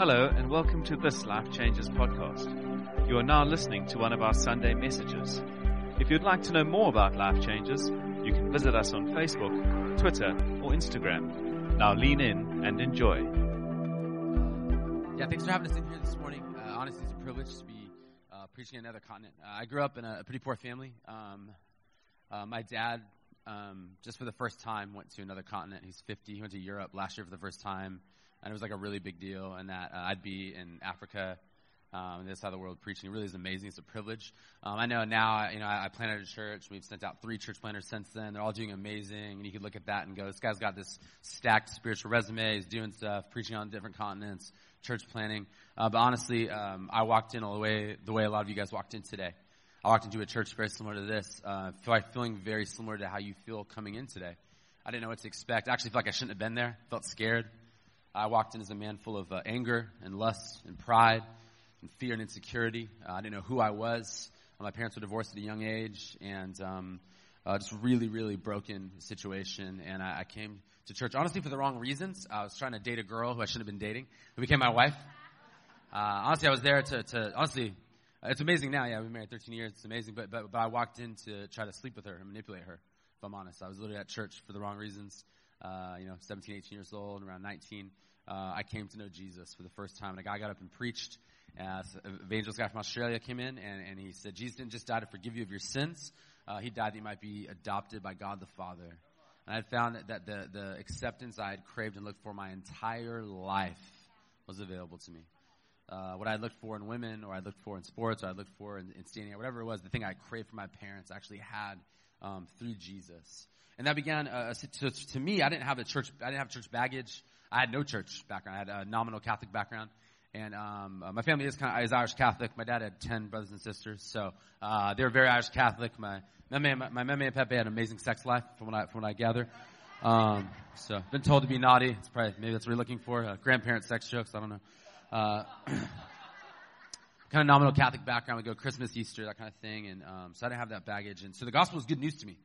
Hello, and welcome to this Life Changes podcast. You are now listening to one of our Sunday messages. If you'd like to know more about Life Changes, you can visit us on Facebook, Twitter, or Instagram. Now lean in and enjoy. Yeah, thanks for having us in here this morning. Uh, honestly, it's a privilege to be uh, preaching on another continent. Uh, I grew up in a, a pretty poor family. Um, uh, my dad, um, just for the first time, went to another continent. He's 50. He went to Europe last year for the first time and it was like a really big deal. And that uh, I'd be in Africa, um, this side of the world preaching. It really is amazing. It's a privilege. Um, I know now, you know, I, I planted a church. We've sent out three church planters since then. They're all doing amazing. And you could look at that and go, this guy's got this stacked spiritual resume. He's doing stuff, preaching on different continents, church planting. Uh, but honestly, um, I walked in all the way the way a lot of you guys walked in today. I walked into a church very similar to this, uh, feeling very similar to how you feel coming in today. I didn't know what to expect. I actually felt like I shouldn't have been there. Felt scared. I walked in as a man full of uh, anger and lust and pride and fear and insecurity. Uh, I didn't know who I was. My parents were divorced at a young age, and um, uh, just really, really broken situation. And I, I, came to church honestly for the wrong reasons. I was trying to date a girl who I shouldn't have been dating, who became my wife. Uh, honestly, I was there to, to honestly. It's amazing now. Yeah, we've been married 13 years. It's amazing. But, but, but I walked in to try to sleep with her and manipulate her, if I'm honest. I was literally at church for the wrong reasons uh, you know, 17, 18 years old, around 19, uh, I came to know Jesus for the first time. And a guy got up and preached. Uh, an evangelist guy from Australia came in, and, and he said, Jesus didn't just die to forgive you of your sins. Uh, he died that you might be adopted by God the Father. And I found that, that the, the acceptance I had craved and looked for my entire life was available to me. Uh, what I looked for in women, or I looked for in sports, or I looked for in, in standing, or whatever it was, the thing I craved for my parents, actually had um, through Jesus. And that began, uh, to, to, me, I didn't have a church, I didn't have church baggage. I had no church background. I had a nominal Catholic background. And um, uh, my family is kind of is Irish Catholic. My dad had ten brothers and sisters, so uh, they were very Irish Catholic. My meme, my, my meme and Pepe had an amazing sex life, from what I from what I gather. Um, so been told to be naughty. It's probably maybe that's what you're looking for. Uh, grandparent sex jokes. I don't know. Kind of nominal Catholic background. We go Christmas, Easter, that kind of thing, and um, so I didn't have that baggage. And so the gospel was good news to me.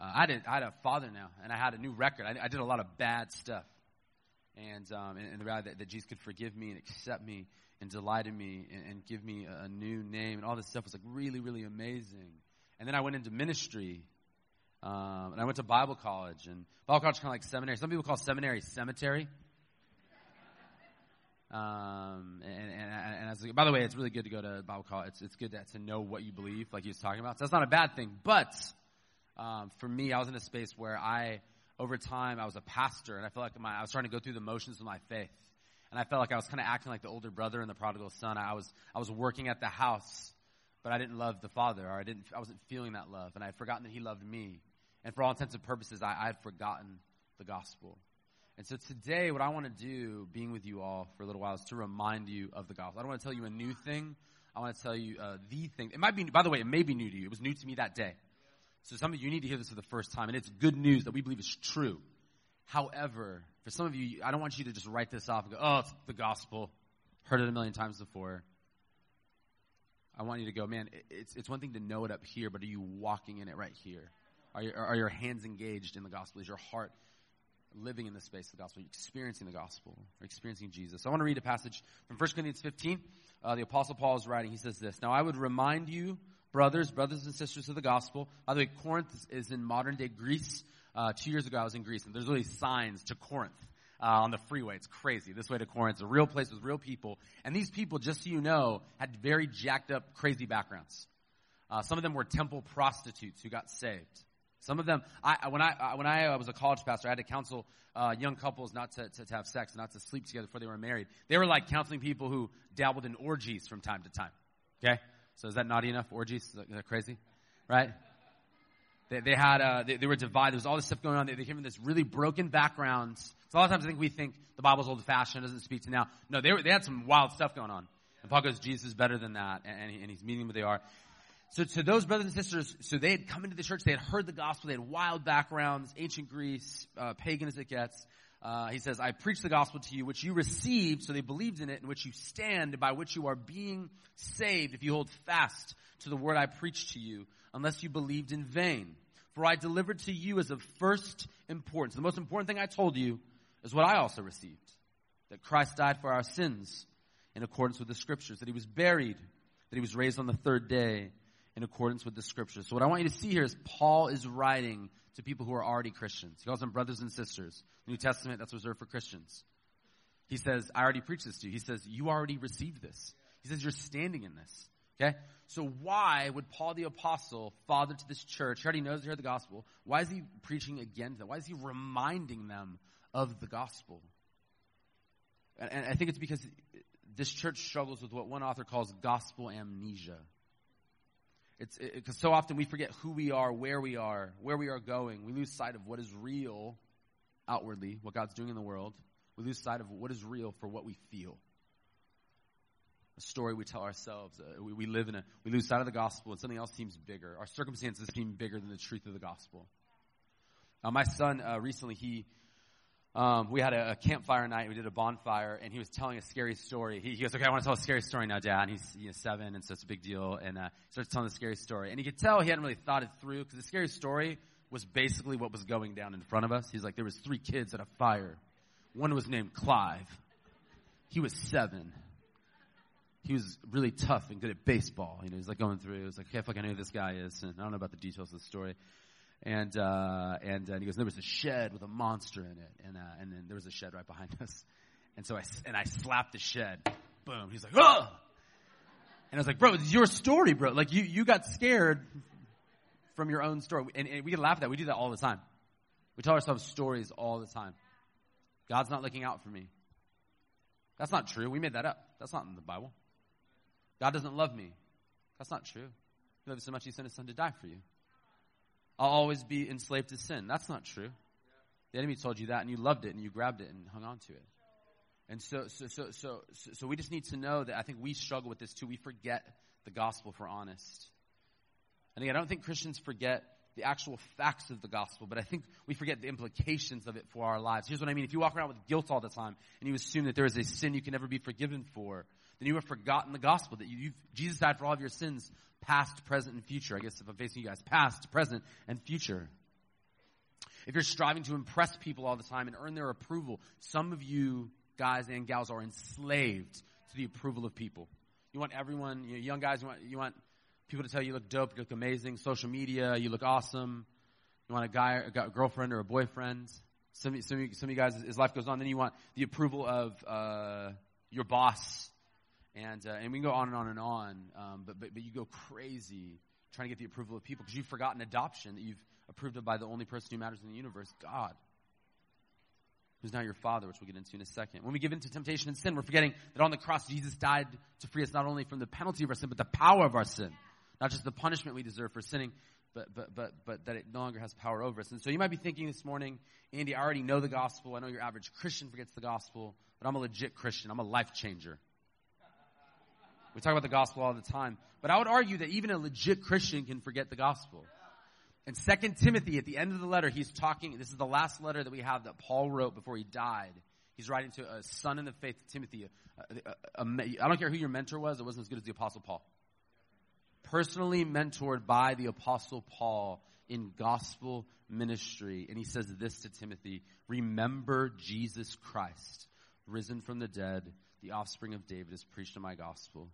Uh, I, did, I had a father now, and I had a new record. I, I did a lot of bad stuff. And, um, and, and, the reality that, that, Jesus could forgive me and accept me and delight in me and, and give me a, a, new name and all this stuff was like really, really amazing. And then I went into ministry. Um, and I went to Bible college. And Bible college is kind of like seminary. Some people call seminary cemetery. Um, and, and, and as, by the way, it's really good to go to Bible college. It's, it's good to, to know what you believe, like he was talking about. So that's not a bad thing. But um, for me, I was in a space where I, over time, I was a pastor, and I felt like my, I was trying to go through the motions of my faith, and I felt like I was kind of acting like the older brother and the prodigal son. I was, I was working at the house, but I didn't love the father, or I didn't, I wasn't feeling that love, and I had forgotten that he loved me, and for all intents and purposes, I, I had forgotten the gospel. And so today, what I want to do, being with you all for a little while, is to remind you of the gospel. I don't want to tell you a new thing. I want to tell you uh, the thing. It might be, by the way, it may be new to you. It was new to me that day. So some of you need to hear this for the first time, and it's good news that we believe is true. However, for some of you, I don't want you to just write this off and go, oh, it's the gospel. Heard it a million times before. I want you to go, man, it's, it's one thing to know it up here, but are you walking in it right here? Are, you, are your hands engaged in the gospel? Is your heart living in the space of the gospel? Are experiencing the gospel? Are experiencing Jesus? I want to read a passage from 1 Corinthians 15. Uh, the Apostle Paul is writing. He says this Now I would remind you brothers, brothers and sisters of the gospel. By the way, Corinth is in modern day Greece. Uh, two years ago, I was in Greece, and there's really signs to Corinth uh, on the freeway. It's crazy. This way to Corinth, it's a real place with real people. And these people, just so you know, had very jacked up, crazy backgrounds. Uh, some of them were temple prostitutes who got saved. Some of them, I, when I when I was a college pastor, I had to counsel uh, young couples not to, to, to, have sex, not to sleep together before they were married. They were like counseling people who dabbled in orgies from time to time. Okay, so is that naughty enough? Orgies? Is that, is that crazy? Right? They, they had, uh, they, they, were divided. There was all this stuff going on. They, they came from this really broken background. So a lot of times I think we think the Bible's old fashioned, doesn't speak to now. No, they, were, they had some wild stuff going on. And Paul goes, Jesus is better than that. And, and, he, and he's meeting what they are. So to those brothers and sisters, so they had come into the church, they had heard the gospel, they had wild backgrounds, ancient Greece, uh, pagan as it gets. Uh, he says, I preach the gospel to you, which you received, so they believed in it, in which you stand, by which you are being saved, if you hold fast to the word I preached to you, unless you believed in vain. For I delivered to you as of first importance. The most important thing I told you is what I also received that Christ died for our sins in accordance with the scriptures, that he was buried, that he was raised on the third day in accordance with the scriptures. So what I want you to see here is Paul is writing to people who are already Christians. He calls them brothers and sisters. New Testament, that's reserved for Christians. He says, I already preached this to you. He says, you already received this. He says, you're standing in this. Okay? So why would Paul the apostle, father to this church, he already knows they heard the gospel, why is he preaching again to them? Why is he reminding them of the gospel? And, and I think it's because this church struggles with what one author calls gospel amnesia. It's because it, so often we forget who we are, where we are, where we are going. We lose sight of what is real outwardly, what God's doing in the world. We lose sight of what is real for what we feel. A story we tell ourselves. Uh, we, we live in a, we lose sight of the gospel and something else seems bigger. Our circumstances seem bigger than the truth of the gospel. Uh, my son, uh, recently, he, um, we had a, a, campfire night. We did a bonfire, and he was telling a scary story. He, he goes, "Okay, I want to tell a scary story now, Dad." And he's you know, seven, and so it's a big deal. And uh, starts telling the scary story, and you could tell he hadn't really thought it through because the scary story was basically what was going down in front of us. He's like, there was three kids at a fire. One was named Clive. He was seven. He was really tough and good at baseball. You know, he's like going through. He was like, okay, I I know who this guy is, and I don't know about the details of the story and uh, and, uh, and he goes, there was a shed with a monster in it, and uh, and then there was a shed right behind us, and so I and I slapped the shed, boom. He's like, oh, and I was like, bro, it's your story, bro. Like you you got scared from your own story, and, and we can laugh at that. We do that all the time. We tell ourselves stories all the time. God's not looking out for me. That's not true. We made that up. That's not in the Bible. God doesn't love me. That's not true. He loves you so much, He sent His Son to die for you. I'll always be enslaved to sin. That's not true. The enemy told you that and you loved it and you grabbed it and hung on to it. And so, so, so, so, so we just need to know that I think we struggle with this too. We forget the gospel if we're honest. And again, I don't think Christians forget the actual facts of the gospel, but I think we forget the implications of it for our lives. Here's what I mean. If you walk around with guilt all the time and you assume that there is a sin you can never be forgiven for, then you have forgotten the gospel that you, Jesus died for all of your sins past, present, and future. I guess if I'm facing you guys, past, present, and future. If you're striving to impress people all the time and earn their approval, some of you guys and gals are enslaved to the approval of people. You want everyone, you know, young guys, you want, you want people to tell you you look dope, you look amazing, social media, you look awesome. You want a guy, a girlfriend, or a boyfriend. Some, some, some of you guys, as life goes on, then you want the approval of uh, your boss, and, uh, and we can go on and on and on, um, but, but, but you go crazy trying to get the approval of people because you've forgotten adoption, that you've approved of by the only person who matters in the universe, God, who's now your Father, which we'll get into in a second. When we give into temptation and sin, we're forgetting that on the cross, Jesus died to free us not only from the penalty of our sin, but the power of our sin. Not just the punishment we deserve for sinning, but, but, but, but that it no longer has power over us. And so you might be thinking this morning, Andy, I already know the gospel. I know your average Christian forgets the gospel, but I'm a legit Christian. I'm a life changer. We talk about the gospel all the time. But I would argue that even a legit Christian can forget the gospel. In 2 Timothy, at the end of the letter, he's talking, this is the last letter that we have that Paul wrote before he died. He's writing to a son in the faith, Timothy. I don't care who your mentor was, it wasn't as good as the Apostle Paul. Personally mentored by the Apostle Paul in gospel ministry. And he says this to Timothy Remember Jesus Christ, risen from the dead, the offspring of David, is preached in my gospel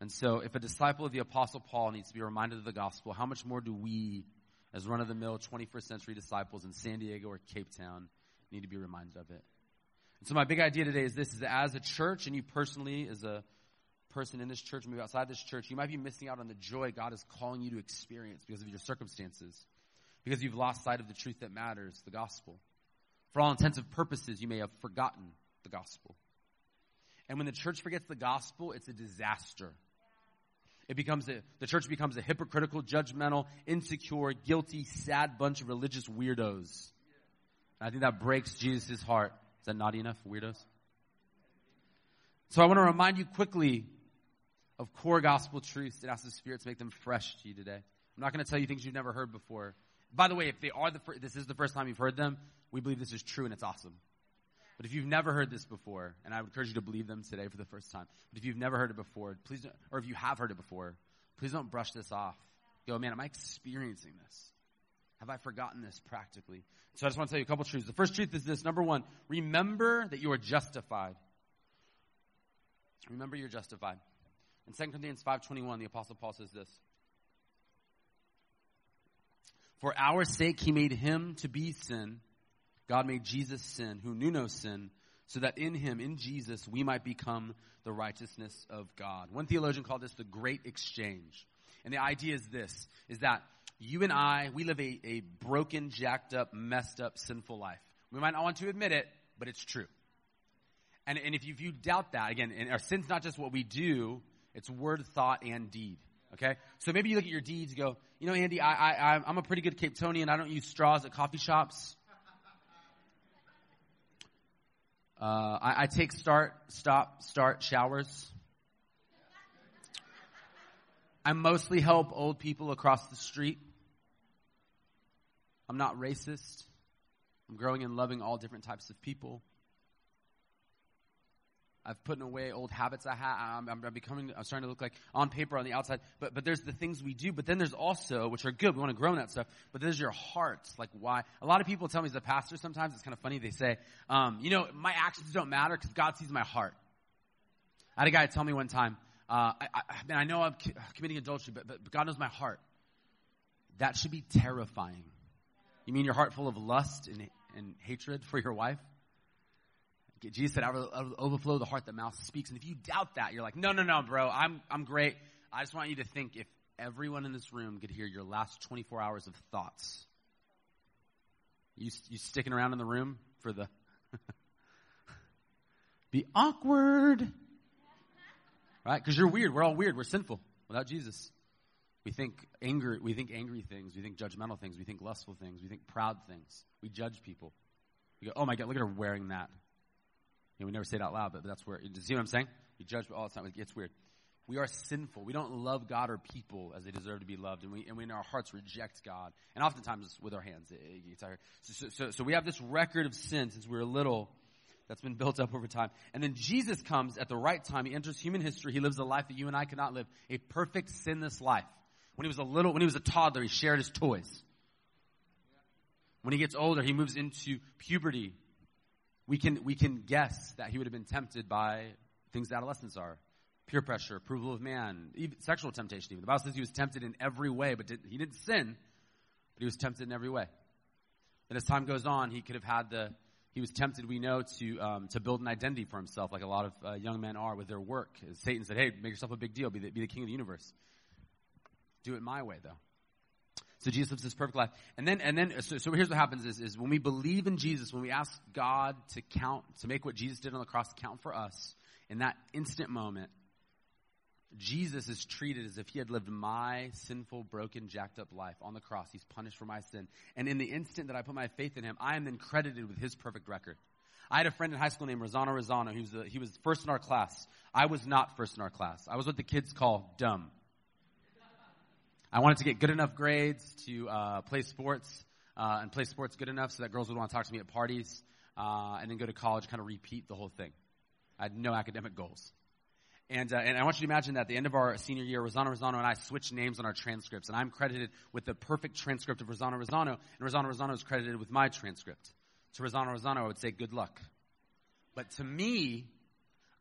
and so, if a disciple of the Apostle Paul needs to be reminded of the gospel, how much more do we, as run of the mill 21st century disciples in San Diego or Cape Town, need to be reminded of it? And so, my big idea today is this is as a church, and you personally, as a person in this church, maybe outside this church, you might be missing out on the joy God is calling you to experience because of your circumstances, because you've lost sight of the truth that matters, the gospel. For all intents and purposes, you may have forgotten the gospel. And when the church forgets the gospel, it's a disaster. It becomes a, the church becomes a hypocritical, judgmental, insecure, guilty, sad bunch of religious weirdos. And I think that breaks Jesus' heart. Is that naughty enough, weirdos? So I want to remind you quickly of core gospel truths and ask the Spirit to make them fresh to you today. I'm not going to tell you things you've never heard before. By the way, if they are the this is the first time you've heard them, we believe this is true and it's awesome. But if you've never heard this before, and I would encourage you to believe them today for the first time, but if you've never heard it before, please, or if you have heard it before, please don't brush this off. Go, man, am I experiencing this? Have I forgotten this practically? So I just want to tell you a couple truths. The first truth is this. Number one, remember that you are justified. Remember you're justified. In 2 Corinthians 5.21, the Apostle Paul says this. For our sake he made him to be sin. God made Jesus sin, who knew no sin, so that in him, in Jesus, we might become the righteousness of God. One theologian called this the great exchange. And the idea is this, is that you and I, we live a, a broken, jacked up, messed up, sinful life. We might not want to admit it, but it's true. And, and if, you, if you doubt that, again, and our sin's not just what we do, it's word, thought, and deed. Okay? So maybe you look at your deeds go, you know, Andy, I, I, I'm a pretty good Capetonian. I don't use straws at coffee shops. Uh, I, I take start, stop, start showers. I mostly help old people across the street. I'm not racist. I'm growing and loving all different types of people. I've put away old habits I had. I'm, I'm, becoming, I'm starting to look like on paper on the outside. But, but there's the things we do. But then there's also, which are good, we want to grow in that stuff. But there's your heart. Like why? A lot of people tell me as a pastor sometimes, it's kind of funny. They say, um, you know, my actions don't matter because God sees my heart. I had a guy tell me one time, uh, I, I, man, I know I'm committing adultery, but, but, but God knows my heart. That should be terrifying. You mean your heart full of lust and, and hatred for your wife? Jesus said, out of overflow the heart, the mouth speaks. And if you doubt that, you're like, no, no, no, bro, I'm, I'm great. I just want you to think if everyone in this room could hear your last 24 hours of thoughts. You, you sticking around in the room for the, be awkward. Right? Because you're weird. We're all weird. We're sinful without Jesus. We think anger, we think angry things, we think judgmental things, we think lustful things, we think proud things. We judge people. We go, oh my God, look at her wearing that. You know, we never say it out loud, but that's where, you see what I'm saying? You judge all the time. It gets weird. We are sinful. We don't love God or people as they deserve to be loved, and we, and we in our hearts reject God. And oftentimes with our hands, it, it our, so, so, so we have this record of sin since we were little that's been built up over time. And then Jesus comes at the right time. He enters human history. He lives a life that you and I cannot live. A perfect, sinless life. When he was a little, when he was a toddler, he shared his toys. When he gets older, he moves into puberty we can, we can guess that he would have been tempted by things adolescents are peer pressure, approval of man, even sexual temptation. Even the Bible says he was tempted in every way, but did, he didn't sin, but he was tempted in every way. And as time goes on, he could have had the he was tempted, we know, to um, to build an identity for himself, like a lot of uh, young men are with their work. Satan said, "Hey, make yourself a big deal. Be the, be the king of the universe. Do it my way, though." So Jesus lives this perfect life. And then, and then, so, so here's what happens is, is when we believe in Jesus, when we ask God to count, to make what Jesus did on the cross count for us, in that instant moment, Jesus is treated as if he had lived my sinful, broken, jacked up life on the cross. He's punished for my sin. And in the instant that I put my faith in him, I am then credited with his perfect record. I had a friend in high school named Rosano Rosano. He was, a, he was first in our class. I was not first in our class. I was what the kids call dumb. I wanted to get good enough grades to uh, play sports uh, and play sports good enough so that girls would want to talk to me at parties uh, and then go to college, kind of repeat the whole thing. I had no academic goals. And, uh, and I want you to imagine that at the end of our senior year, Rosano Rosano and I switched names on our transcripts. And I'm credited with the perfect transcript of Rosano Rosano, and Rosano Rosano is credited with my transcript. To Rosano Rosano, I would say good luck. But to me,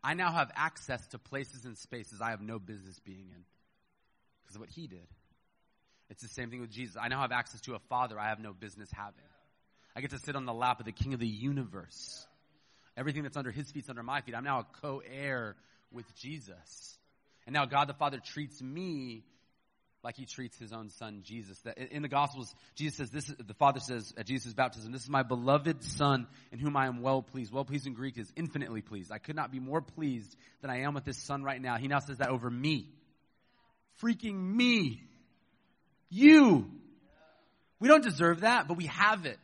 I now have access to places and spaces I have no business being in because of what he did. It's the same thing with Jesus. I now have access to a father I have no business having. I get to sit on the lap of the king of the universe. Everything that's under his feet is under my feet. I'm now a co heir with Jesus. And now God the Father treats me like he treats his own son Jesus. That in the Gospels, Jesus says this. The Father says at Jesus' baptism, "This is my beloved Son, in whom I am well pleased." Well pleased in Greek is infinitely pleased. I could not be more pleased than I am with this Son right now. He now says that over me, freaking me. You. We don't deserve that, but we have it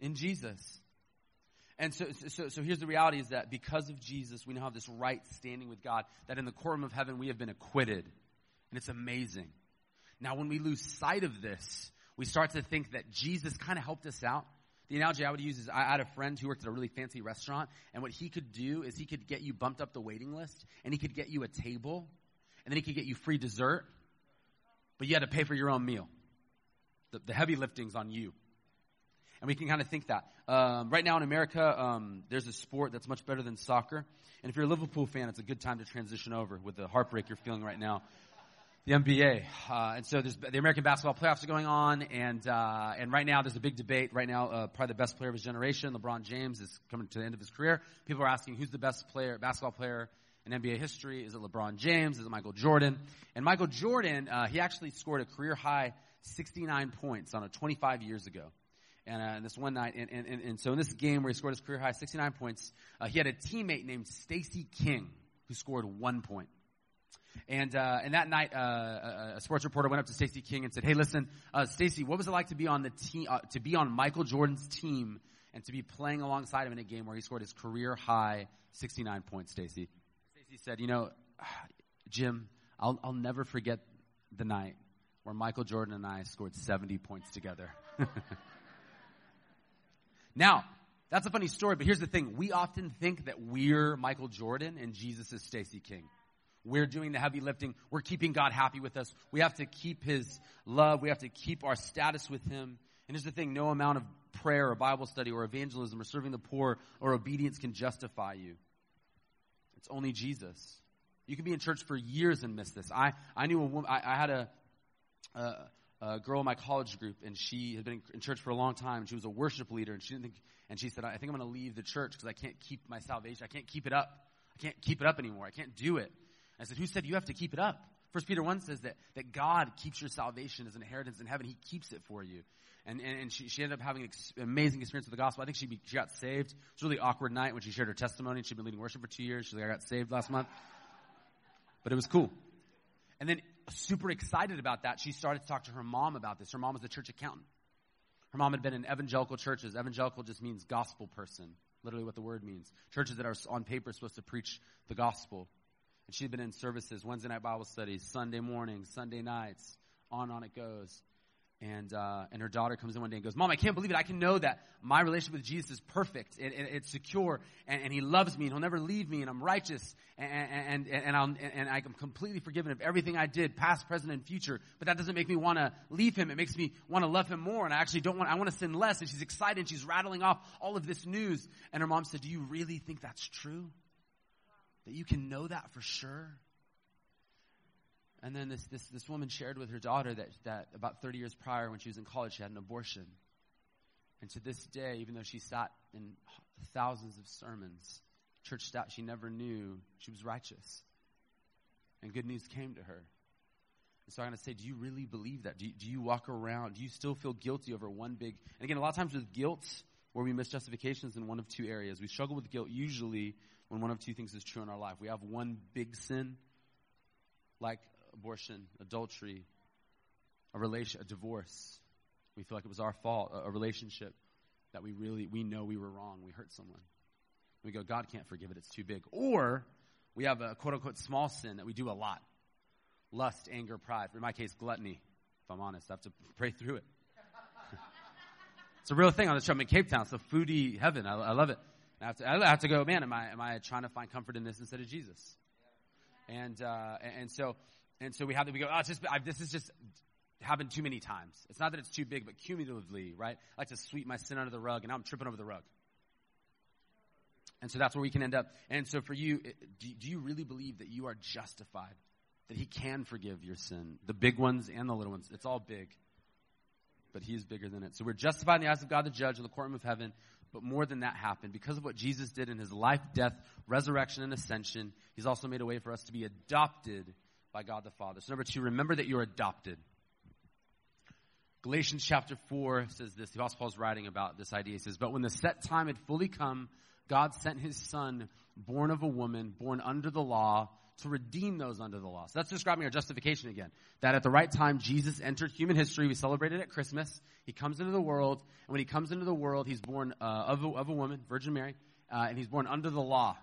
in Jesus. And so, so, so here's the reality is that because of Jesus, we now have this right standing with God, that in the courtroom of heaven we have been acquitted. And it's amazing. Now, when we lose sight of this, we start to think that Jesus kind of helped us out. The analogy I would use is I had a friend who worked at a really fancy restaurant, and what he could do is he could get you bumped up the waiting list, and he could get you a table, and then he could get you free dessert, but you had to pay for your own meal. The, the heavy lifting's on you. And we can kind of think that. Um, right now in America, um, there's a sport that's much better than soccer. And if you're a Liverpool fan, it's a good time to transition over with the heartbreak you're feeling right now. The NBA. Uh, and so the American basketball playoffs are going on. And, uh, and right now there's a big debate. Right now, uh, probably the best player of his generation, LeBron James, is coming to the end of his career. People are asking who's the best player, basketball player in NBA history. Is it LeBron James? Is it Michael Jordan? And Michael Jordan, uh, he actually scored a career high 69 points on a 25 years ago. And, uh, this one night, and, and, and, so in this game where he scored his career high 69 points, uh, he had a teammate named Stacey King who scored one point. And uh, and that night, uh, a, sports reporter went up to Stacey King and said, "Hey, listen, uh, Stacey, what was it like to be on the team, uh, to be on Michael Jordan's team, and to be playing alongside him in a game where he scored his career high 69 points?" Stacey, Stacey said, "You know, Jim, I'll I'll never forget the night where Michael Jordan and I scored 70 points together." Now, that's a funny story, but here's the thing. We often think that we're Michael Jordan and Jesus is Stacey King. We're doing the heavy lifting. We're keeping God happy with us. We have to keep His love. We have to keep our status with Him. And here's the thing no amount of prayer or Bible study or evangelism or serving the poor or obedience can justify you. It's only Jesus. You can be in church for years and miss this. I, I knew a woman, I, I had a, a, a girl in my college group, and she had been in church for a long time. She was a worship leader, and she didn't think, and she said, "I think I'm going to leave the church because I can't keep my salvation. I can't keep it up. I can't keep it up anymore. I can't do it." I said, "Who said you have to keep it up?" First Peter one says that that God keeps your salvation as an inheritance in heaven. He keeps it for you. And, and, and she, she ended up having an ex- amazing experience with the gospel. I think she, be, she got saved. It was a really awkward night when she shared her testimony. She'd been leading worship for two years. She's like, I got saved last month. But it was cool. And then super excited about that, she started to talk to her mom about this. Her mom was a church accountant. Her mom had been in evangelical churches. Evangelical just means gospel person, literally what the word means. Churches that are on paper supposed to preach the gospel. And she'd been in services, Wednesday night Bible studies, Sunday mornings, Sunday nights, on and on it goes. And, uh, and her daughter comes in one day and goes, Mom, I can't believe it. I can know that my relationship with Jesus is perfect and, and it's secure and, and, He loves me and He'll never leave me and I'm righteous and, and, and, I'm, and I'm completely forgiven of everything I did, past, present, and future. But that doesn't make me want to leave Him. It makes me want to love Him more and I actually don't want, I want to sin less. And she's excited and she's rattling off all of this news. And her mom said, Do you really think that's true? That you can know that for sure? And then this, this, this woman shared with her daughter that, that about 30 years prior, when she was in college, she had an abortion. And to this day, even though she sat in thousands of sermons, church stat, she never knew she was righteous. And good news came to her. And so I'm going to say, do you really believe that? Do you, do you walk around? Do you still feel guilty over one big. And again, a lot of times with guilt, where we miss justifications in one of two areas. We struggle with guilt usually when one of two things is true in our life. We have one big sin, like abortion, adultery, a relation, a divorce. We feel like it was our fault, a, a relationship that we really, we know we were wrong. We hurt someone. We go, God can't forgive it. It's too big. Or we have a quote unquote small sin that we do a lot. Lust, anger, pride. In my case, gluttony. If I'm honest, I have to pray through it. it's a real thing on the show. I'm in Cape Town. It's a foodie heaven. I, I love it. I have, to, I have to go, man, am I, am I trying to find comfort in this instead of Jesus? And, uh, and so and so we have to, we go, oh, it's just, I've, this is just happened too many times. It's not that it's too big, but cumulatively, right? I like to sweep my sin under the rug, and now I'm tripping over the rug. And so that's where we can end up. And so for you, do, do you really believe that you are justified? That He can forgive your sin? The big ones and the little ones. It's all big. But He is bigger than it. So we're justified in the eyes of God the judge in the courtroom of heaven. But more than that happened. Because of what Jesus did in His life, death, resurrection, and ascension, He's also made a way for us to be adopted by God the Father. So, number two, remember that you're adopted. Galatians chapter 4 says this. The Apostle Paul is writing about this idea. He says, But when the set time had fully come, God sent his son, born of a woman, born under the law, to redeem those under the law. So that's describing our justification again. That at the right time, Jesus entered human history. We celebrate it at Christmas. He comes into the world. And when he comes into the world, he's born uh, of, a, of a woman, Virgin Mary, uh, and he's born under the law.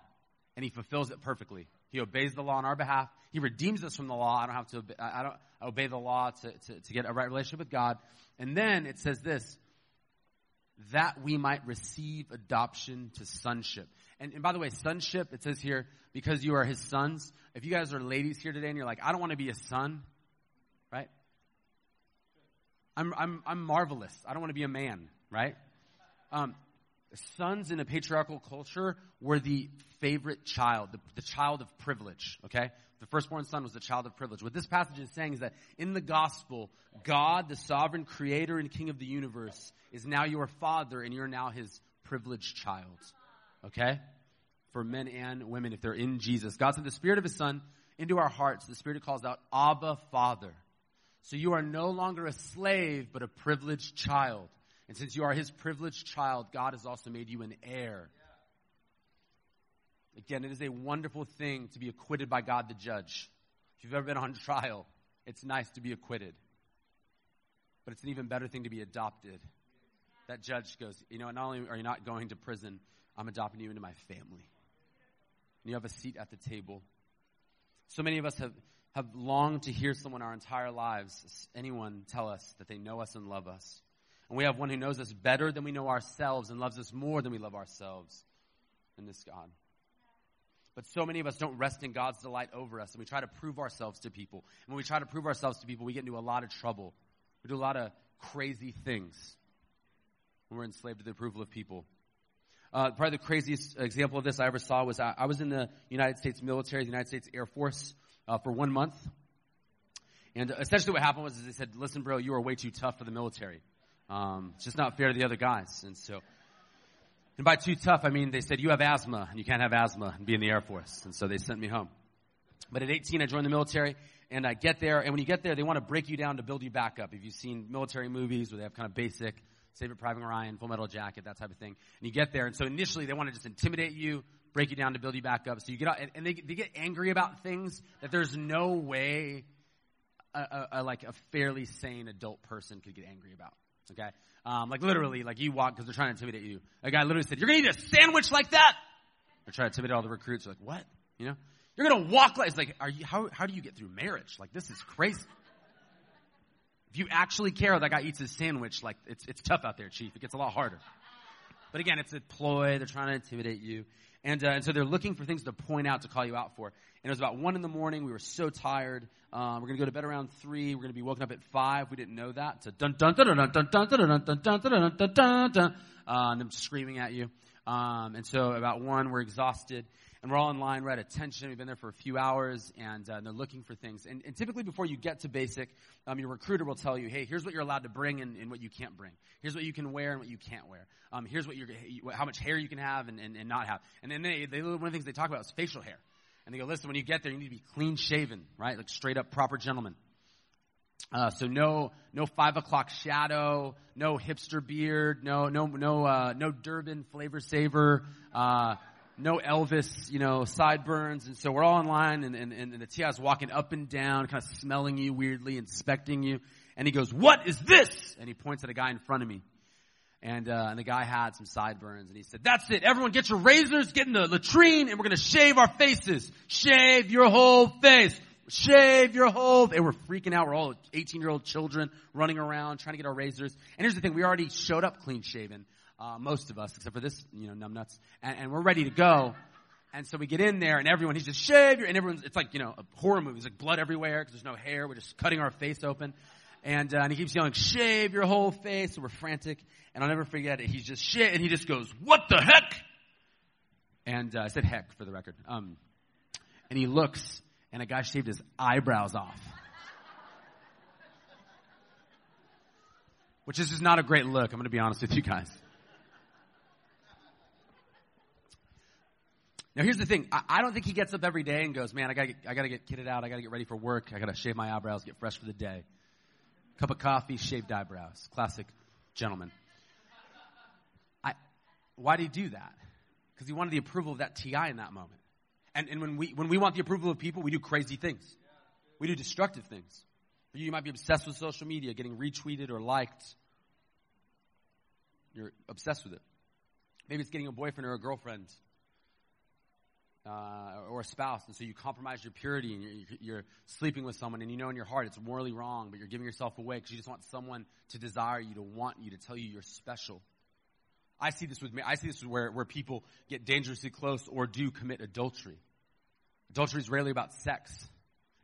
And he fulfills it perfectly. He obeys the law on our behalf. He redeems us from the law. I don't have to obey, I don't obey the law to, to, to get a right relationship with God. And then it says this, that we might receive adoption to sonship. And, and by the way, sonship, it says here, because you are his sons. If you guys are ladies here today and you're like, I don't want to be a son, right? I'm, I'm, I'm marvelous. I don't want to be a man, right? Um, sons in a patriarchal culture were the favorite child, the, the child of privilege, okay? The firstborn son was the child of privilege. What this passage is saying is that in the gospel, God, the sovereign creator and king of the universe, is now your father and you're now his privileged child. Okay? For men and women, if they're in Jesus. God sent the spirit of his son into our hearts. The spirit calls out, Abba, Father. So you are no longer a slave, but a privileged child. And since you are his privileged child, God has also made you an heir. Again, it is a wonderful thing to be acquitted by God the judge. If you've ever been on trial, it's nice to be acquitted. But it's an even better thing to be adopted. That judge goes, you know, not only are you not going to prison, I'm adopting you into my family. And you have a seat at the table. So many of us have, have longed to hear someone our entire lives, anyone, tell us that they know us and love us. And we have one who knows us better than we know ourselves and loves us more than we love ourselves. And this God. But so many of us don't rest in God's delight over us, and we try to prove ourselves to people. And when we try to prove ourselves to people, we get into a lot of trouble. We do a lot of crazy things when we're enslaved to the approval of people. Uh, probably the craziest example of this I ever saw was I, I was in the United States military, the United States Air Force, uh, for one month. And essentially what happened was they said, listen, bro, you are way too tough for the military. Um, it's just not fair to the other guys. And so and by too tough, I mean they said, you have asthma, and you can't have asthma and be in the Air Force. And so they sent me home. But at 18, I joined the military, and I get there, and when you get there, they want to break you down to build you back up. If you've seen military movies where they have kind of basic, Saving Private Ryan, Full Metal Jacket, that type of thing, and you get there, and so initially they want to just intimidate you, break you down to build you back up. So you get out, and they, they get angry about things that there's no way a, a, a, like a fairly sane adult person could get angry about. Okay? Um, like literally, like you walk because they're trying to intimidate you. A guy literally said, "You're gonna eat a sandwich like that." They're trying to intimidate all the recruits. They're like, "What? You know? You're gonna walk like?" It's like, "Are you? How how do you get through marriage? Like this is crazy." If you actually care, that guy eats his sandwich. Like it's it's tough out there, chief. It gets a lot harder. But again, it's a ploy. They're trying to intimidate you. And, uh, and so they're looking for things to point out to call you out for. And it was about one in the morning. We were so tired. Um, we're going to go to bed around three. We're going to be woken up at five. We didn't know that. So dun dun dun dun dun dun dun dun dun dun dun dun dun dun. Uh, and them screaming at you. Um, and so about one, we're exhausted. And we're all in line. We're at attention. We've been there for a few hours, and uh, they're looking for things. And, and typically, before you get to basic, um, your recruiter will tell you, "Hey, here's what you're allowed to bring and, and, what you can't bring. Here's what you can wear and what you can't wear. Um, here's what you're, how much hair you can have and, and, and not have." And then they, they, one of the things they talk about is facial hair. And they go, "Listen, when you get there, you need to be clean shaven, right? Like straight up proper gentleman." Uh, so no, no five o'clock shadow, no hipster beard, no, no, no, uh, no Durban flavor saver. No Elvis, you know, sideburns. And so we're all in line and, and, and the TI's walking up and down, kind of smelling you weirdly, inspecting you. And he goes, what is this? And he points at a guy in front of me. And, uh, and the guy had some sideburns and he said, that's it. Everyone get your razors, get in the latrine and we're going to shave our faces. Shave your whole face. Shave your whole, they were freaking out. We're all 18 year old children running around trying to get our razors. And here's the thing, we already showed up clean shaven uh, most of us, except for this, you know, numbnuts, and, and we're ready to go. And so we get in there, and everyone, he's just shave your, and everyone's, it's like, you know, a horror movie. There's like blood everywhere because there's no hair. We're just cutting our face open. And, uh, and he keeps yelling, shave your whole face. So we're frantic. And I'll never forget it. He's just shit, and he just goes, what the heck? And uh, I said heck for the record. Um, and he looks, and a guy shaved his eyebrows off. Which is just not a great look. I'm going to be honest with you guys. Now here's the thing. I, I, don't think he gets up every day and goes, man, I gotta, get, I gotta get kitted out. I gotta get ready for work. I gotta shave my eyebrows, get fresh for the day. Cup of coffee, shaved eyebrows. Classic gentleman. I, why did he do that? Because he wanted the approval of that TI in that moment. And, and when we, when we want the approval of people, we do crazy things. We do destructive things. For you, you might be obsessed with social media, getting retweeted or liked. You're obsessed with it. Maybe it's getting a boyfriend or a girlfriend uh, or a spouse, and so you compromise your purity and you're, you're, sleeping with someone, and you know in your heart it's morally wrong, but you're giving yourself away because you just want someone to desire you, to want you, to tell you you're special. I see this with me. I see this where, where people get dangerously close or do commit adultery. Adultery is rarely about sex.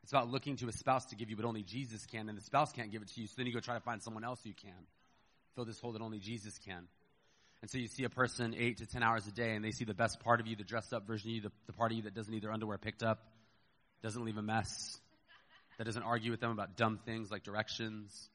It's about looking to a spouse to give you what only Jesus can, and the spouse can't give it to you, so then you go try to find someone else who can. Fill this hole that only Jesus can. And so you see a person eight to ten hours a day, and they see the best part of you, the dressed up version of you, the, the part of you that doesn't need their underwear picked up, doesn't leave a mess, that doesn't argue with them about dumb things like directions.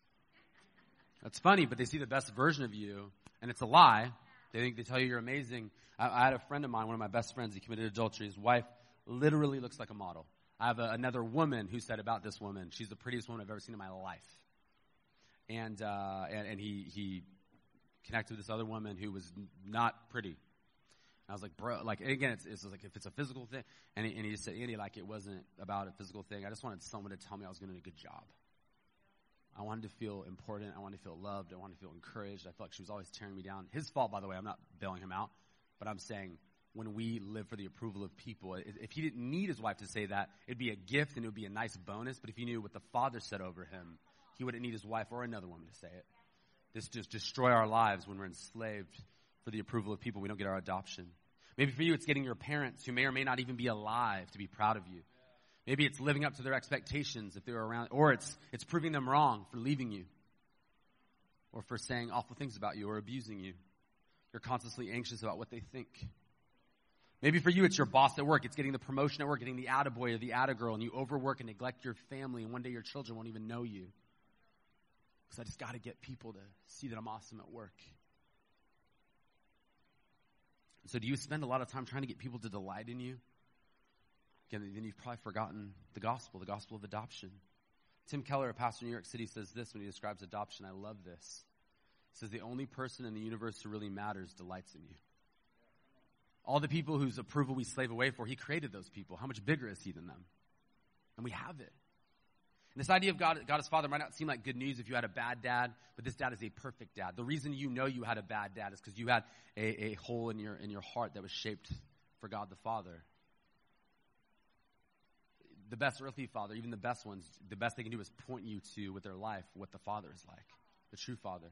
That's funny, but they see the best version of you, and it's a lie. They think they tell you you're amazing. I, I had a friend of mine, one of my best friends, he committed adultery. His wife literally looks like a model. I have a, another woman who said about this woman, she's the prettiest woman I've ever seen in my life. And, uh, and, and he, he connected with this other woman who was not pretty. I was like, bro, like, again, it's, it's like, if it's a physical thing, and he, and he just said, Andy, like, it wasn't about a physical thing. I just wanted someone to tell me I was doing a good job. I wanted to feel important. I wanted to feel loved. I wanted to feel encouraged. I felt like she was always tearing me down. His fault, by the way. I'm not bailing him out, but I'm saying when we live for the approval of people, if he didn't need his wife to say that, it'd be a gift and it would be a nice bonus. But if he knew what the Father said over him, he wouldn't need his wife or another woman to say it. This just destroy our lives when we're enslaved for the approval of people. We don't get our adoption. Maybe for you, it's getting your parents who may or may not even be alive to be proud of you. Maybe it's living up to their expectations if they're around, or it's, it's proving them wrong for leaving you, or for saying awful things about you, or abusing you. You're constantly anxious about what they think. Maybe for you, it's your boss at work. It's getting the promotion at work, getting the attaboy or the attagirl, and you overwork and neglect your family, and one day your children won't even know you. Because I just got to get people to see that I'm awesome at work. So, do you spend a lot of time trying to get people to delight in you? Again, then you've probably forgotten the gospel, the gospel of adoption. Tim Keller, a pastor in New York City, says this when he describes adoption. I love this. He says, The only person in the universe who really matters delights in you. All the people whose approval we slave away for, he created those people. How much bigger is he than them? And we have it. And this idea of God, God as Father might not seem like good news if you had a bad dad, but this dad is a perfect dad. The reason you know you had a bad dad is because you had a, a hole in your, in your heart that was shaped for God the Father. The best earthly father, even the best ones, the best they can do is point you to with their life what the Father is like, the true Father.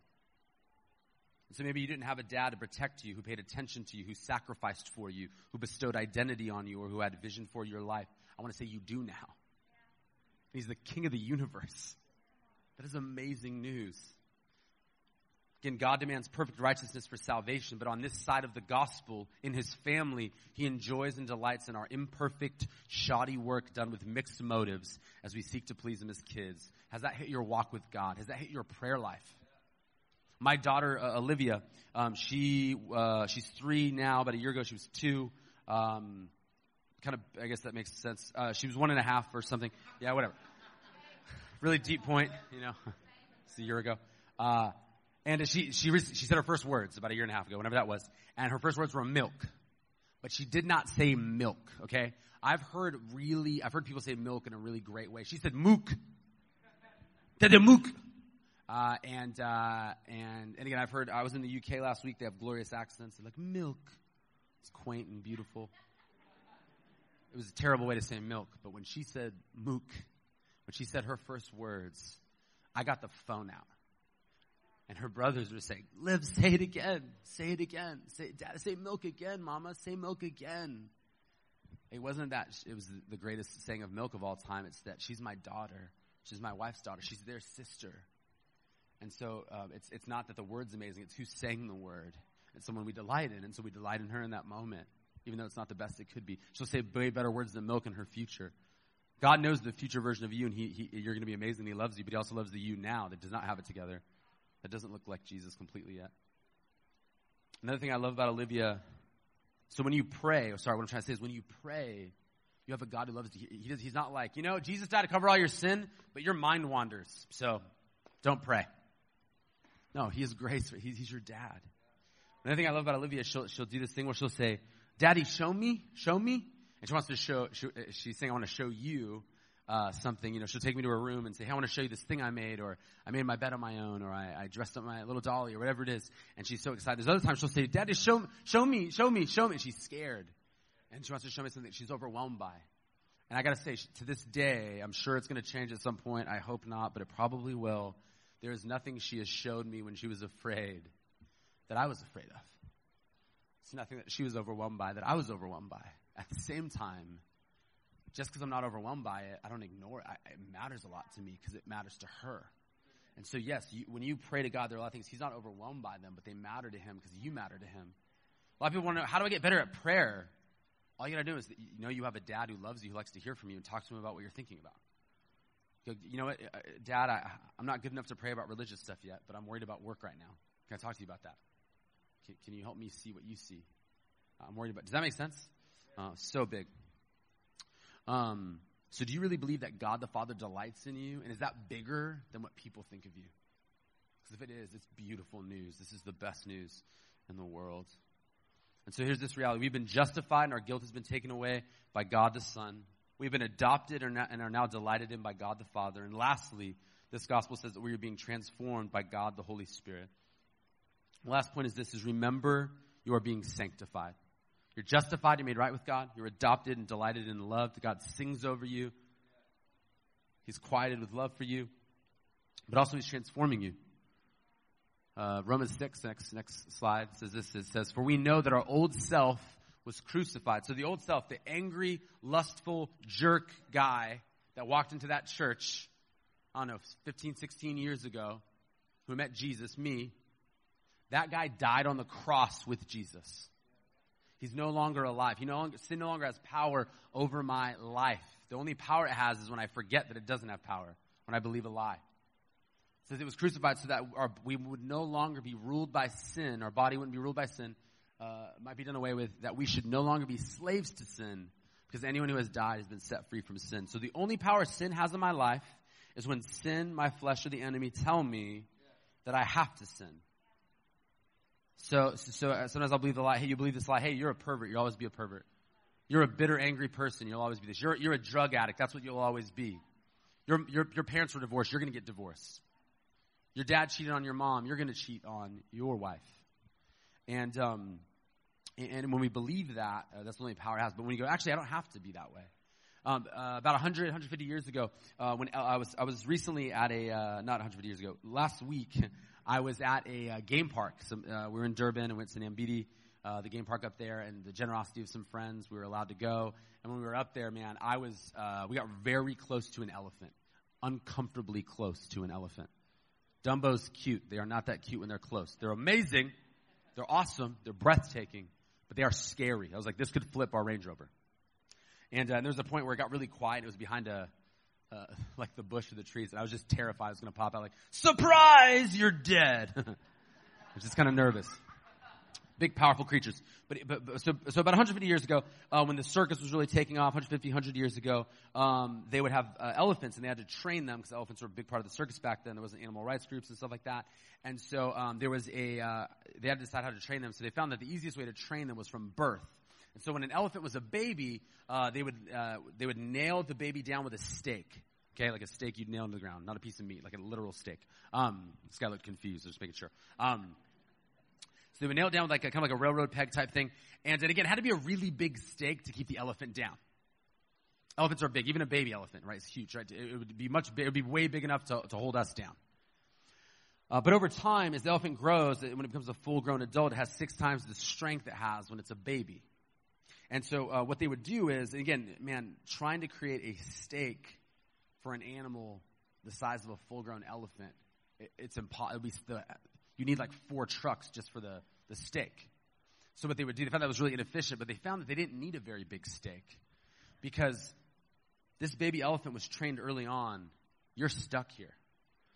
So maybe you didn't have a dad to protect you, who paid attention to you, who sacrificed for you, who bestowed identity on you, or who had vision for your life. I want to say you do now. He's the king of the universe. That is amazing news. Again, God demands perfect righteousness for salvation, but on this side of the gospel, in his family, he enjoys and delights in our imperfect, shoddy work done with mixed motives as we seek to please him as kids. Has that hit your walk with God? Has that hit your prayer life? My daughter uh, Olivia, um, she uh, she's three now. About a year ago, she was two. Um, kind of, I guess that makes sense. Uh, she was one and a half or something. Yeah, whatever. really deep point, you know. it's a year ago. Uh, and she she she said her first words about a year and a half ago, whenever that was, and her first words were milk, but she did not say milk. Okay, I've heard really, I've heard people say milk in a really great way. She said mook. Dede mook. Uh, and, uh, and, and again, I've heard, I was in the UK last week, they have glorious accents. They're like, milk. It's quaint and beautiful. It was a terrible way to say milk, but when she said mook, when she said her first words, I got the phone out. And her brothers were saying, Liv, say it again. Say it again. Say, Dad, say milk again, Mama. Say milk again. It wasn't that it was the greatest saying of milk of all time. It's that she's my daughter. She's my wife's daughter. She's their sister. And so um, it's, it's not that the word's amazing, it's who sang the word. It's someone we delight in, and so we delight in her in that moment, even though it's not the best it could be. She'll say way better words than milk in her future. God knows the future version of you, and he, he, you're going to be amazing. He loves you, but He also loves the you now that does not have it together, that doesn't look like Jesus completely yet. Another thing I love about Olivia, so when you pray, oh, sorry, what I'm trying to say is when you pray, you have a God who loves you. He does, he's not like, you know, Jesus died to cover all your sin, but your mind wanders, so don't pray. No, he is grace. He's, he's your dad. Another thing I love about Olivia, she'll, she'll do this thing where she'll say, Daddy, show me, show me. And she wants to show, she, she's saying, I want to show you uh, something. You know, she'll take me to her room and say, hey, I want to show you this thing I made, or I made my bed on my own, or I, I dressed up my little dolly, or whatever it is. And she's so excited. There's other times she'll say, Daddy, show, show me, show me, show me. And she's scared. And she wants to show me something she's overwhelmed by. And I got to say, to this day, I'm sure it's going to change at some point. I hope not, but it probably will. There is nothing she has showed me when she was afraid that I was afraid of. It's nothing that she was overwhelmed by that I was overwhelmed by. At the same time, just because I'm not overwhelmed by it, I don't ignore it. I, it matters a lot to me because it matters to her. And so, yes, you, when you pray to God, there are a lot of things He's not overwhelmed by them, but they matter to Him because you matter to Him. A lot of people want to know how do I get better at prayer? All you got to do is you know you have a dad who loves you, who likes to hear from you, and talk to him about what you're thinking about. You, you know what, uh, Dad, I, I'm not good enough to pray about religious stuff yet, but I'm worried about work right now. Can I talk to you about that? Can, can you help me see what you see? I'm worried about. Does that make sense? Uh, so big. Um, so, do you really believe that God the Father delights in you? And is that bigger than what people think of you? Because if it is, it's beautiful news. This is the best news in the world. And so here's this reality. We've been justified and our guilt has been taken away by God the Son. We've been adopted and are now delighted in by God the Father. And lastly, this gospel says that we are being transformed by God the Holy Spirit. The last point is this is remember you are being sanctified. You're justified, you're made right with God, you're adopted and delighted and loved. God sings over you. He's quieted with love for you, but also He's transforming you. Uh, Romans 6, next, next slide, says this. It says, For we know that our old self was crucified. So the old self, the angry, lustful, jerk guy that walked into that church, I don't know, 15, 16 years ago, who met Jesus, me, that guy died on the cross with Jesus. He's no longer alive. He no longer, sin no longer has power over my life. The only power it has is when I forget that it doesn't have power, when I believe a lie. It says it was crucified so that our, we would no longer be ruled by sin. Our body wouldn't be ruled by sin. Uh, might be done away with. That we should no longer be slaves to sin because anyone who has died has been set free from sin. So the only power sin has in my life is when sin, my flesh, or the enemy tell me that I have to sin. So, so uh, sometimes I'll believe the lie. Hey, you believe this lie. Hey, you're a pervert. You'll always be a pervert. You're a bitter, angry person. You'll always be this. You're, you're a drug addict. That's what you'll always be. Your, your, your parents were divorced. You're going to get divorced. Your dad cheated on your mom. You're going to cheat on your wife. And, um, and when we believe that, uh, that's the only power it has. But when you go, actually, I don't have to be that way. Um, uh, about 100, 150 years ago, uh, when I was, I was recently at a, uh, not 150 years ago, last week, I was at a uh, game park. Some, uh, we were in Durban and went to Nambiti, uh, the game park up there, and the generosity of some friends, we were allowed to go. And when we were up there, man, I was, uh, we got very close to an elephant, uncomfortably close to an elephant. Dumbo's cute. They are not that cute when they're close. They're amazing. They're awesome. They're breathtaking, but they are scary. I was like, this could flip our Range Rover. And, uh, and there was a point where it got really quiet. It was behind a, uh, like the bush or the trees. And I was just terrified I was going to pop out like, surprise, you're dead. I was just kind of nervous. Big, powerful creatures. But, but, but, so, so about 150 years ago, uh, when the circus was really taking off, 150, 100 years ago, um, they would have uh, elephants and they had to train them because elephants were a big part of the circus back then. There wasn't animal rights groups and stuff like that. And so um, there was a, uh, they had to decide how to train them. So they found that the easiest way to train them was from birth. And so when an elephant was a baby, uh, they would uh, they would nail the baby down with a stake. Okay, like a stake you'd nail into the ground, not a piece of meat, like a literal stake. Um, this guy looked confused. Just making sure. Um, so they would nail it down with like a kind of like a railroad peg type thing. And then again, it had to be a really big stake to keep the elephant down. Elephants are big, even a baby elephant, right? It's huge, right? It would be much, it would be way big enough to, to hold us down. Uh, but over time, as the elephant grows, when it becomes a full-grown adult, it has six times the strength it has when it's a baby. And so uh, what they would do is, again, man, trying to create a stake for an animal the size of a full-grown elephant, it, it's impossible. You need like four trucks just for the, the stake. So what they would do, they found that was really inefficient, but they found that they didn't need a very big stake because this baby elephant was trained early on. You're stuck here.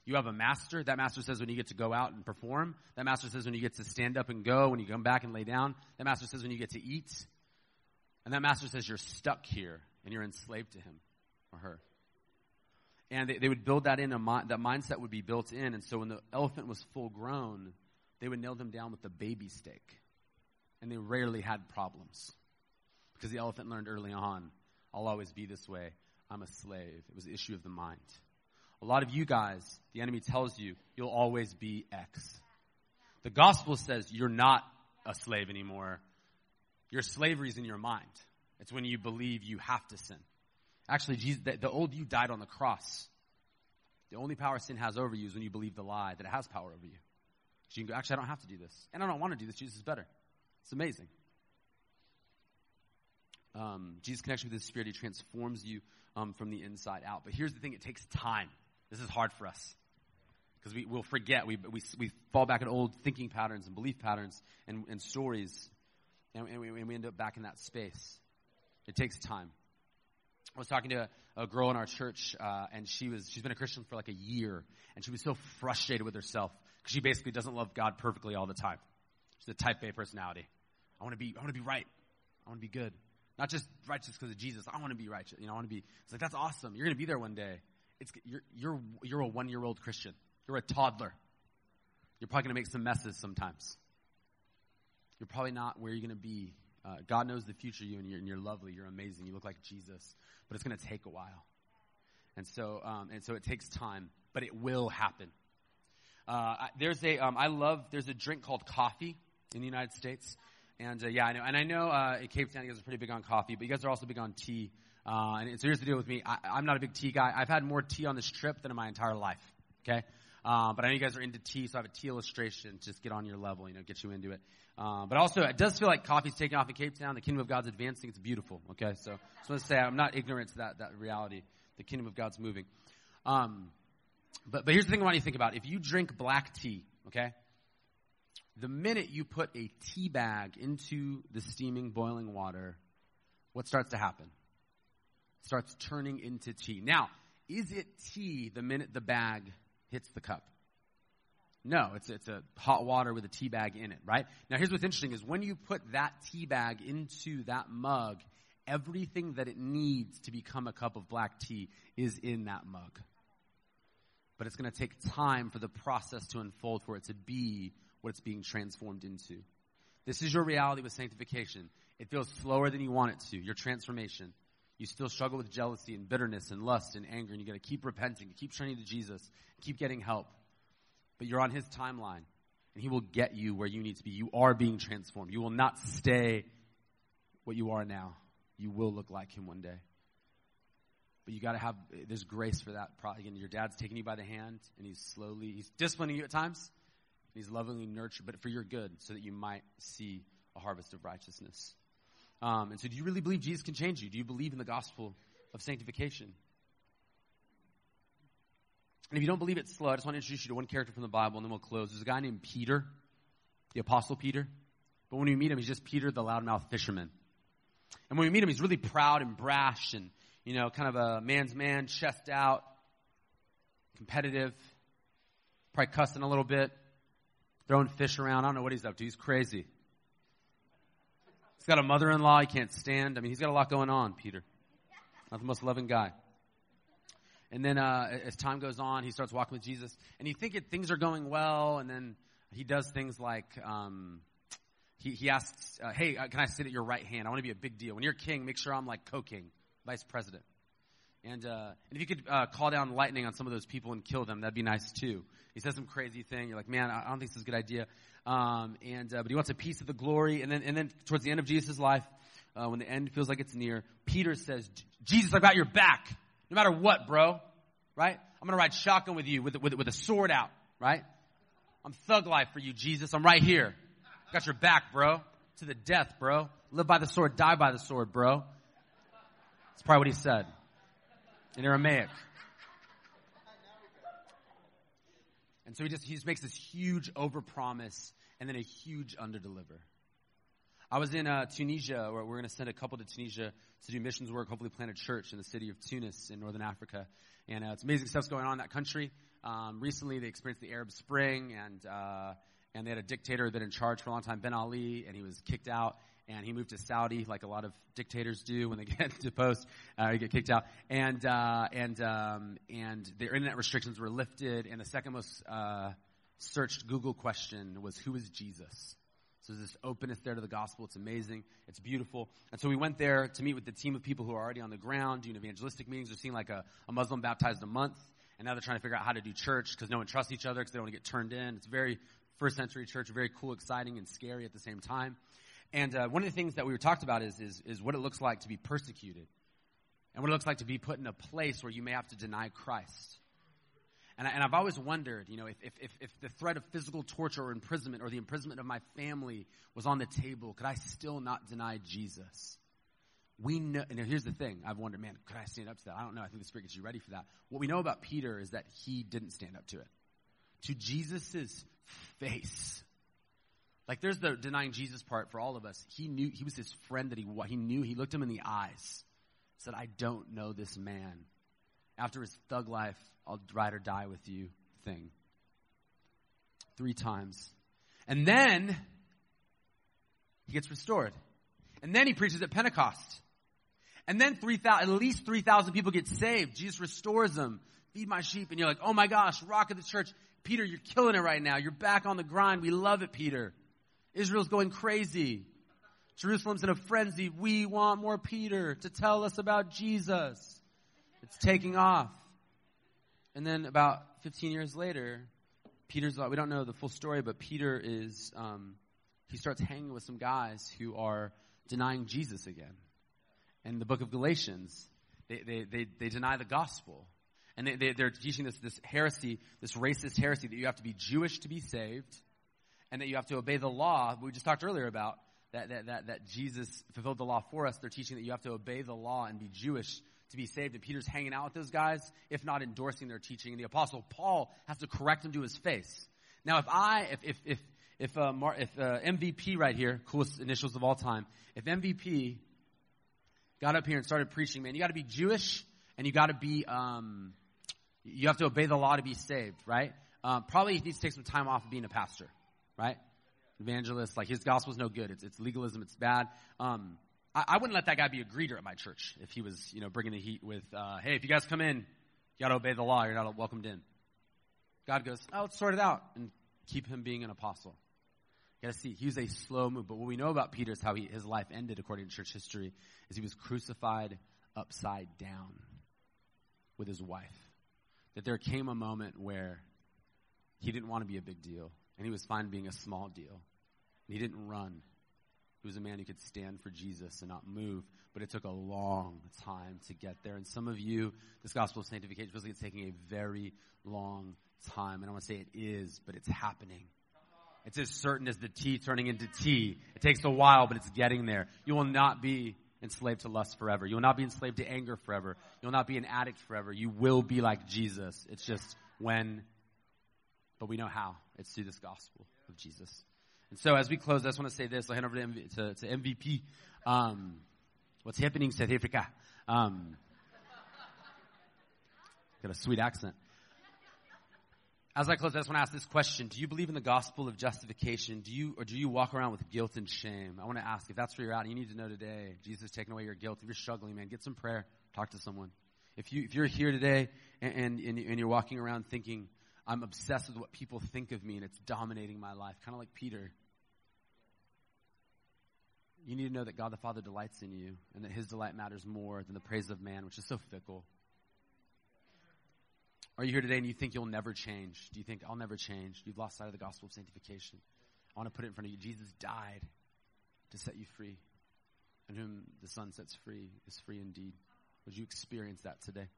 You have a master. That master says when you get to go out and perform. That master says when you get to stand up and go, when you come back and lay down. That master says when you get to eat. And that master says you're stuck here and you're enslaved to him or her. And they, they would build that in, a, that mindset would be built in. And so when the elephant was full grown, they would nail them down with the baby stake. And they rarely had problems. Because the elephant learned early on, I'll always be this way. I'm a slave. It was the issue of the mind. A lot of you guys, the enemy tells you, you'll always be X. The gospel says you're not a slave anymore. Your slavery is in your mind. It's when you believe you have to sin. Actually, Jesus, the, the old you died on the cross. The only power sin has over you is when you believe the lie that it has power over you. So you can go, actually, I don't have to do this. And I don't want to do this. Jesus is better. It's amazing. Um, Jesus connects you with the Spirit. He transforms you um, from the inside out. But here's the thing: it takes time. This is hard for us because we will forget. We, we we fall back in old thinking patterns and belief patterns and, and stories, and, and, we, and we end up back in that space. It takes time. I was talking to a, a girl in our church, uh, and she was she's been a Christian for like a year, and she was so frustrated with herself because she basically doesn't love God perfectly all the time. She's a Type A personality. I want to be I want to be right. I want to be good, not just righteous because of Jesus. I want to be righteous. You know, I want to be. It's like that's awesome. You're going to be there one day. It's you're you're you're a one year old Christian. You're a toddler. You're probably going to make some messes sometimes. You're probably not where you're going to be uh, God knows the future you, and you're, and you're lovely. You're amazing. You look like Jesus, but it's going to take a while. And so, um, and so it takes time, but it will happen. Uh, there's a, um, I love, there's a drink called coffee in the United States. And uh, yeah, I know. And I know uh, in Cape Town, you guys are pretty big on coffee, but you guys are also big on tea. Uh, and so here's the deal with me I, I'm not a big tea guy. I've had more tea on this trip than in my entire life. Okay? Uh, but I know you guys are into tea, so I have a tea illustration. Just get on your level, you know, get you into it. Uh, but also, it does feel like coffee's taking off in Cape Town. The kingdom of God's advancing. It's beautiful. Okay, so I just want to say I'm not ignorant to that that reality. The kingdom of God's moving. Um, but but here's the thing I want you to think about. If you drink black tea, okay, the minute you put a tea bag into the steaming, boiling water, what starts to happen? It starts turning into tea. Now, is it tea the minute the bag hits the cup? No, it's, it's a hot water with a tea bag in it, right? Now here's what's interesting is when you put that tea bag into that mug, everything that it needs to become a cup of black tea is in that mug. But it's going to take time for the process to unfold for it to be what it's being transformed into. This is your reality with sanctification. It feels slower than you want it to, your transformation. You still struggle with jealousy and bitterness and lust and anger, and you got to keep repenting, keep turning to Jesus, keep getting help but you're on his timeline and he will get you where you need to be. You are being transformed. You will not stay what you are now. You will look like him one day. But you got to have, there's grace for that. Again, your dad's taking you by the hand and he's slowly, he's disciplining you at times. He's lovingly nurtured, but for your good, so that you might see a harvest of righteousness. Um, and so, do you really believe Jesus can change you? Do you believe in the gospel of sanctification? And if you don't believe it's slow, I just want to introduce you to one character from the Bible and then we'll close. There's a guy named Peter, the Apostle Peter. But when we meet him, he's just Peter, the loudmouth fisherman. And when we meet him, he's really proud and brash and, you know, kind of a man's man, chest out, competitive, probably cussing a little bit, throwing fish around. I don't know what he's up to. He's crazy. Got a mother in law he can't stand. I mean, he's got a lot going on, Peter. Not the most loving guy. And then uh, as time goes on, he starts walking with Jesus, and you think things are going well, and then he does things like um, he, he asks, uh, "Hey, uh, can I sit at your right hand? I want to be a big deal. When you're king, make sure I'm like co-king, vice president." And, uh, and if you could uh, call down lightning on some of those people and kill them, that'd be nice too. He says some crazy thing. You're like, man, I don't think this is a good idea. Um, and uh, but he wants a piece of the glory. And then and then towards the end of Jesus' life, uh, when the end feels like it's near, Peter says, "Jesus, I've got your back." No matter what, bro. Right? I'm to ride shotgun with you with, with, with a sword out. Right? I'm thug life for you, Jesus. I'm right here. Got your back, bro. To the death, bro. Live by the sword, die by the sword, bro. That's probably what he said in Aramaic. And so he just, he just makes this huge overpromise and then a huge underdeliver. I was in uh, Tunisia, where we're going to send a couple to Tunisia to do missions work, hopefully plant a church in the city of Tunis in northern Africa. And uh, it's amazing stuff's going on in that country. Um, recently, they experienced the Arab Spring, and uh, and they had a dictator that in charge for a long time, Ben Ali, and he was kicked out, and he moved to Saudi, like a lot of dictators do when they get deposed, uh, get kicked out, and uh, and um, and their internet restrictions were lifted, and the second most uh, searched Google question was, "Who is Jesus?" So there's this openness there to the gospel. It's amazing. It's beautiful. And so we went there to meet with the team of people who are already on the ground doing evangelistic meetings. They're seeing like a, a Muslim baptized a month. And now they're trying to figure out how to do church because no one trusts each other because they don't want to get turned in. It's very first century church, very cool, exciting, and scary at the same time. And uh, one of the things that we were talked about is, is, is what it looks like to be persecuted and what it looks like to be put in a place where you may have to deny Christ. And, I, have always wondered, you know, if, if, if the threat of physical torture or imprisonment or the imprisonment of my family was on the table, could I still not deny Jesus? we know, and here's the thing. I've wondered, man, could I stand up to that? I don't know. I think the Spirit gets you ready for that. What we know about Peter is that he didn't stand up to it. To Jesus' face. Like there's the denying Jesus part for all of us. He knew, he was his friend that he, he knew, he looked him in the eyes, said, I don't know this man. After his thug life, I'll ride or die with you thing. Three times. And then, he gets restored. And then he preaches at Pentecost. And then 3,000, at least 3,000 people get saved. Jesus restores them. Feed my sheep. And you're like, oh my gosh, rock of the church. Peter, you're killing it right now. You're back on the grind. We love it, Peter. Israel's going crazy. Jerusalem's in a frenzy. We want more Peter to tell us about Jesus. It's taking off. And then about 15 years later, Peter's, we don't know the full story, but Peter is, um, he starts hanging with some guys who are denying Jesus again. In the book of Galatians, they, they, they, they deny the gospel. And they, they, they're teaching this, this heresy, this racist heresy that you have to be Jewish to be saved and that you have to obey the law. We just talked earlier about that, that, that, that Jesus fulfilled the law for us. They're teaching that you have to obey the law and be Jewish to be saved. And Peter's hanging out with those guys, if not endorsing their teaching. And the apostle Paul has to correct him to his face. Now, if I, if, if, if, if, uh, Mar- if uh, MVP right here, coolest initials of all time, if MVP got up here and started preaching, man, you got to be Jewish and you got to be, um, you have to obey the law to be saved, right? Um, probably he needs to take some time off of being a pastor, right? Evangelist, like his gospel's no good. It's, it's legalism. It's bad. Um, I, I, wouldn't let that guy be a greeter at my church if he was, you know, bringing the heat with, uh, hey, if you guys come in, you got to obey the law. You're not welcomed in. God goes, oh, let's sort it out and keep him being an apostle. You gotta see, he was a slow move. But what we know about Peter is how he, his life ended, according to church history, is he was crucified upside down with his wife. That there came a moment where he didn't want to be a big deal, and he was fine being a small deal. And he didn't run. He was a man who could stand for Jesus and not move, but it took a long time to get there. And some of you, this gospel of sanctification feels like it's taking a very long time. And I want to say it is, but it's happening. It's as certain as the tea turning into tea. It takes a while, but it's getting there. You will not be enslaved to lust forever. You will not be enslaved to anger forever. You will not be an addict forever. You will be like Jesus. It's just when, but we know how. It's through this gospel of Jesus. And so as we close, I just want to say this. I'll hand over to, MV, to, to MVP. Um, what's happening, South Africa? Um, got a sweet accent. As I close, I just want to ask this question. Do you believe in the gospel of justification? Do you, or do you walk around with guilt and shame? I want to ask if that's where you're at, you need to know today, Jesus is taking away your guilt. If you're struggling, man, get some prayer. Talk to someone. If you, if you're here today and, and, and you're walking around thinking, I'm obsessed with what people think of me and it's dominating my life, kind of like Peter, you need to know that God the Father delights in you and that his delight matters more than the praise of man, which is so fickle. Are you here today and you think you'll never change? Do you think I'll never change? You've lost sight of the gospel of sanctification. I want to put it in front of you. Jesus died to set you free. And whom the Son sets free is free indeed. Would you experience that today?